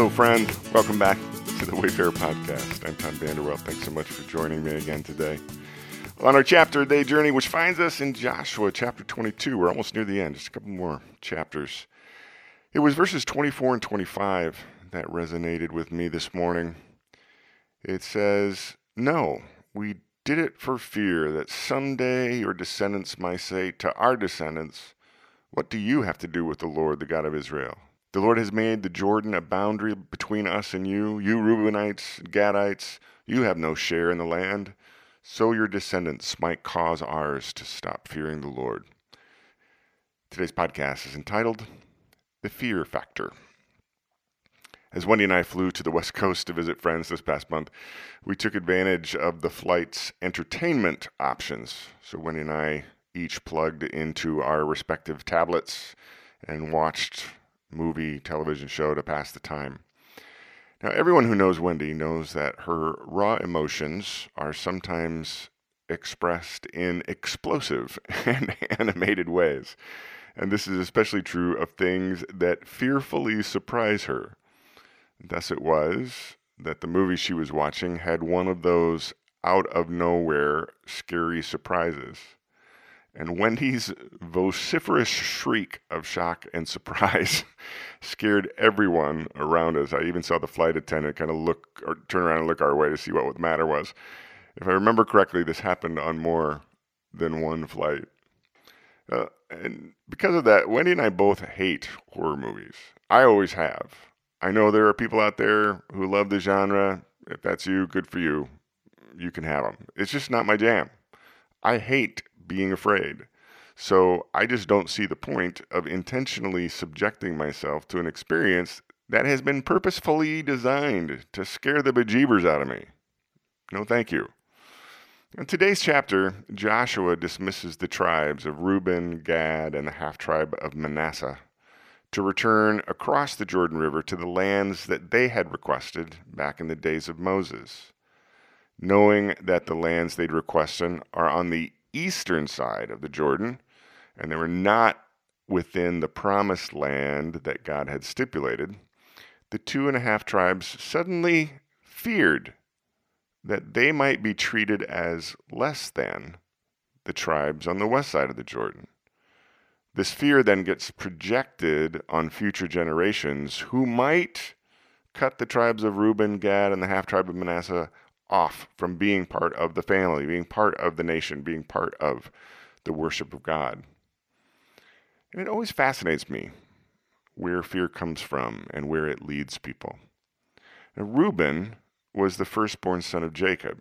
Hello, friend. Welcome back to the Wayfarer Podcast. I'm Tom Vanderwell. Thanks so much for joining me again today. On our chapter day journey, which finds us in Joshua chapter 22, we're almost near the end, just a couple more chapters. It was verses 24 and 25 that resonated with me this morning. It says, No, we did it for fear that someday your descendants might say to our descendants, What do you have to do with the Lord, the God of Israel? The Lord has made the Jordan a boundary between us and you. You Reubenites, Gadites, you have no share in the land. So your descendants might cause ours to stop fearing the Lord. Today's podcast is entitled The Fear Factor. As Wendy and I flew to the West Coast to visit friends this past month, we took advantage of the flight's entertainment options. So Wendy and I each plugged into our respective tablets and watched movie, television show to pass the time. Now, everyone who knows Wendy knows that her raw emotions are sometimes expressed in explosive and animated ways. And this is especially true of things that fearfully surprise her. Thus, it was that the movie she was watching had one of those out of nowhere scary surprises. And Wendy's vociferous shriek of shock and surprise scared everyone around us. I even saw the flight attendant kind of look or turn around and look our way to see what the matter was. If I remember correctly, this happened on more than one flight. Uh, and because of that, Wendy and I both hate horror movies. I always have. I know there are people out there who love the genre. If that's you, good for you. You can have them. It's just not my jam. I hate being afraid. So I just don't see the point of intentionally subjecting myself to an experience that has been purposefully designed to scare the bejeebers out of me. No, thank you. In today's chapter, Joshua dismisses the tribes of Reuben, Gad, and the half tribe of Manasseh to return across the Jordan River to the lands that they had requested back in the days of Moses. Knowing that the lands they'd requested are on the eastern side of the Jordan, and they were not within the promised land that God had stipulated, the two and a half tribes suddenly feared that they might be treated as less than the tribes on the west side of the Jordan. This fear then gets projected on future generations who might cut the tribes of Reuben, Gad, and the half tribe of Manasseh off from being part of the family, being part of the nation, being part of the worship of God. And it always fascinates me where fear comes from and where it leads people. Now, Reuben was the firstborn son of Jacob,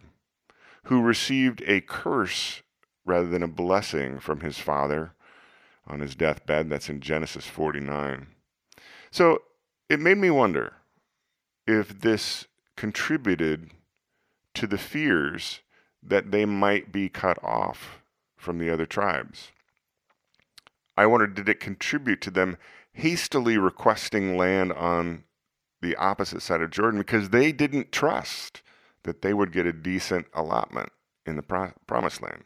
who received a curse rather than a blessing from his father on his deathbed. That's in Genesis 49. So it made me wonder if this contributed to the fears that they might be cut off from the other tribes. I wondered, did it contribute to them hastily requesting land on the opposite side of Jordan because they didn't trust that they would get a decent allotment in the pro- promised land?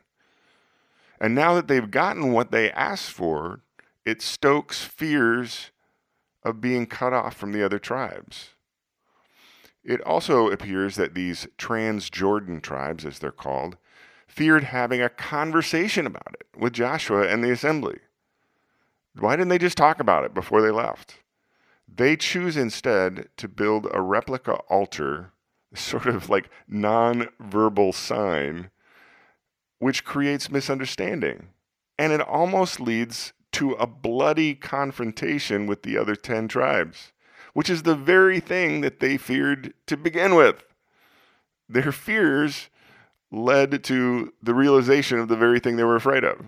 And now that they've gotten what they asked for, it stokes fears of being cut off from the other tribes. It also appears that these Transjordan tribes, as they're called, feared having a conversation about it with Joshua and the assembly. Why didn't they just talk about it before they left? They choose instead to build a replica altar, sort of like non verbal sign, which creates misunderstanding. And it almost leads to a bloody confrontation with the other 10 tribes which is the very thing that they feared to begin with. Their fears led to the realization of the very thing they were afraid of.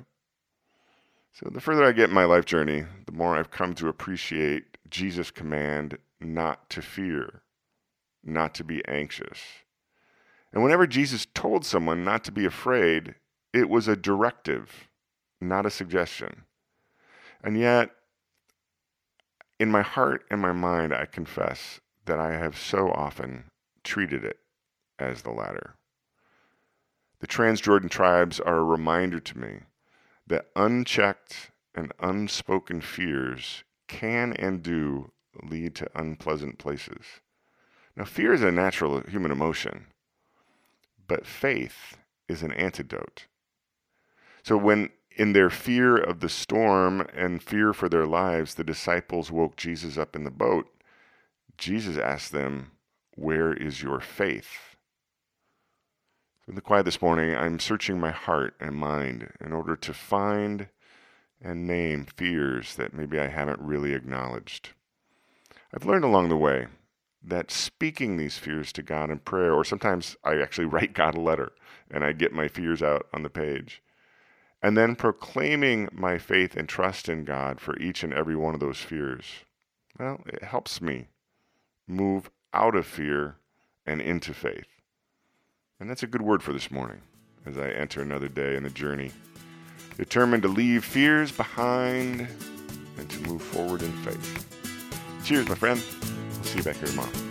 So, the further I get in my life journey, the more I've come to appreciate Jesus' command not to fear, not to be anxious. And whenever Jesus told someone not to be afraid, it was a directive, not a suggestion. And yet, in my heart and my mind, I confess that I have so often treated it as the latter. The Transjordan tribes are a reminder to me that unchecked and unspoken fears can and do lead to unpleasant places. Now, fear is a natural human emotion, but faith is an antidote. So, when in their fear of the storm and fear for their lives, the disciples woke Jesus up in the boat, Jesus asked them, Where is your faith? In the quiet this morning, I'm searching my heart and mind in order to find and name fears that maybe I haven't really acknowledged. I've learned along the way that speaking these fears to God in prayer, or sometimes I actually write God a letter and I get my fears out on the page, and then proclaiming my faith and trust in God for each and every one of those fears, well, it helps me move out of fear and into faith. And that's a good word for this morning as I enter another day in the journey determined to leave fears behind and to move forward in faith. Cheers, my friend. I'll see you back here tomorrow.